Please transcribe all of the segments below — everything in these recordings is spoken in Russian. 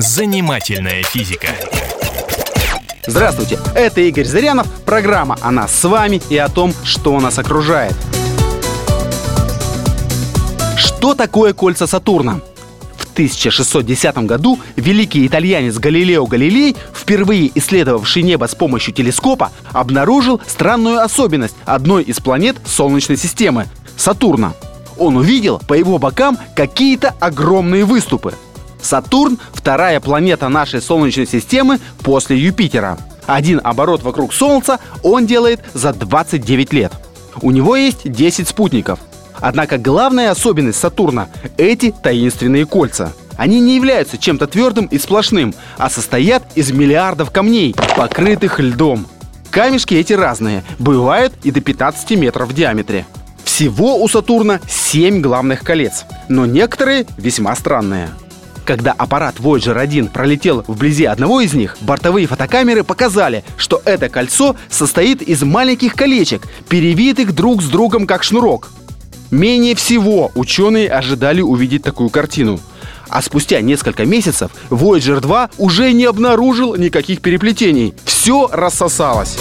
Занимательная физика. Здравствуйте, это Игорь Зырянов, программа о нас с вами и о том, что нас окружает. Что такое кольца Сатурна? В 1610 году великий итальянец Галилео Галилей, впервые исследовавший небо с помощью телескопа, обнаружил странную особенность одной из планет Солнечной системы – Сатурна. Он увидел по его бокам какие-то огромные выступы. Сатурн – вторая планета нашей Солнечной системы после Юпитера. Один оборот вокруг Солнца он делает за 29 лет. У него есть 10 спутников – Однако главная особенность Сатурна – эти таинственные кольца. Они не являются чем-то твердым и сплошным, а состоят из миллиардов камней, покрытых льдом. Камешки эти разные, бывают и до 15 метров в диаметре. Всего у Сатурна 7 главных колец, но некоторые весьма странные. Когда аппарат Voyager 1 пролетел вблизи одного из них, бортовые фотокамеры показали, что это кольцо состоит из маленьких колечек, перевитых друг с другом как шнурок. Менее всего ученые ожидали увидеть такую картину. А спустя несколько месяцев Voyager 2 уже не обнаружил никаких переплетений. Все рассосалось.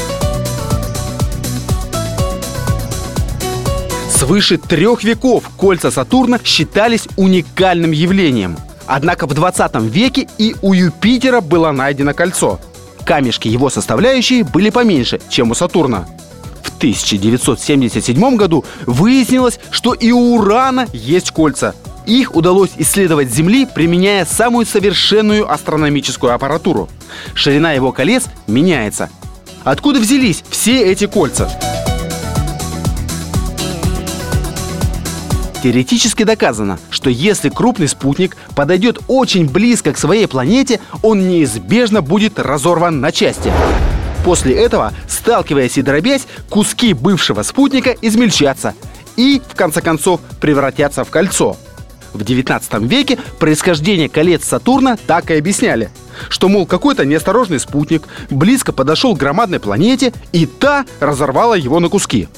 Свыше трех веков кольца Сатурна считались уникальным явлением. Однако в 20 веке и у Юпитера было найдено кольцо. Камешки его составляющие были поменьше, чем у Сатурна. 1977 году выяснилось, что и у Урана есть кольца. Их удалось исследовать Земли, применяя самую совершенную астрономическую аппаратуру. Ширина его колец меняется. Откуда взялись все эти кольца? Теоретически доказано, что если крупный спутник подойдет очень близко к своей планете, он неизбежно будет разорван на части. После этого, сталкиваясь и дробясь, куски бывшего спутника измельчатся и, в конце концов, превратятся в кольцо. В 19 веке происхождение колец Сатурна так и объясняли, что, мол, какой-то неосторожный спутник близко подошел к громадной планете, и та разорвала его на куски.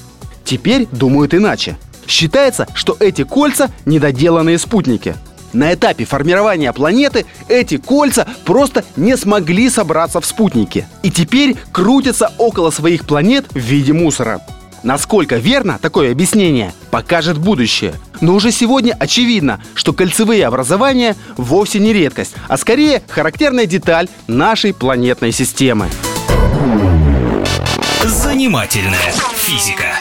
Теперь думают иначе. Считается, что эти кольца – недоделанные спутники – на этапе формирования планеты эти кольца просто не смогли собраться в спутники. И теперь крутятся около своих планет в виде мусора. Насколько верно такое объяснение, покажет будущее. Но уже сегодня очевидно, что кольцевые образования вовсе не редкость, а скорее характерная деталь нашей планетной системы. Занимательная физика.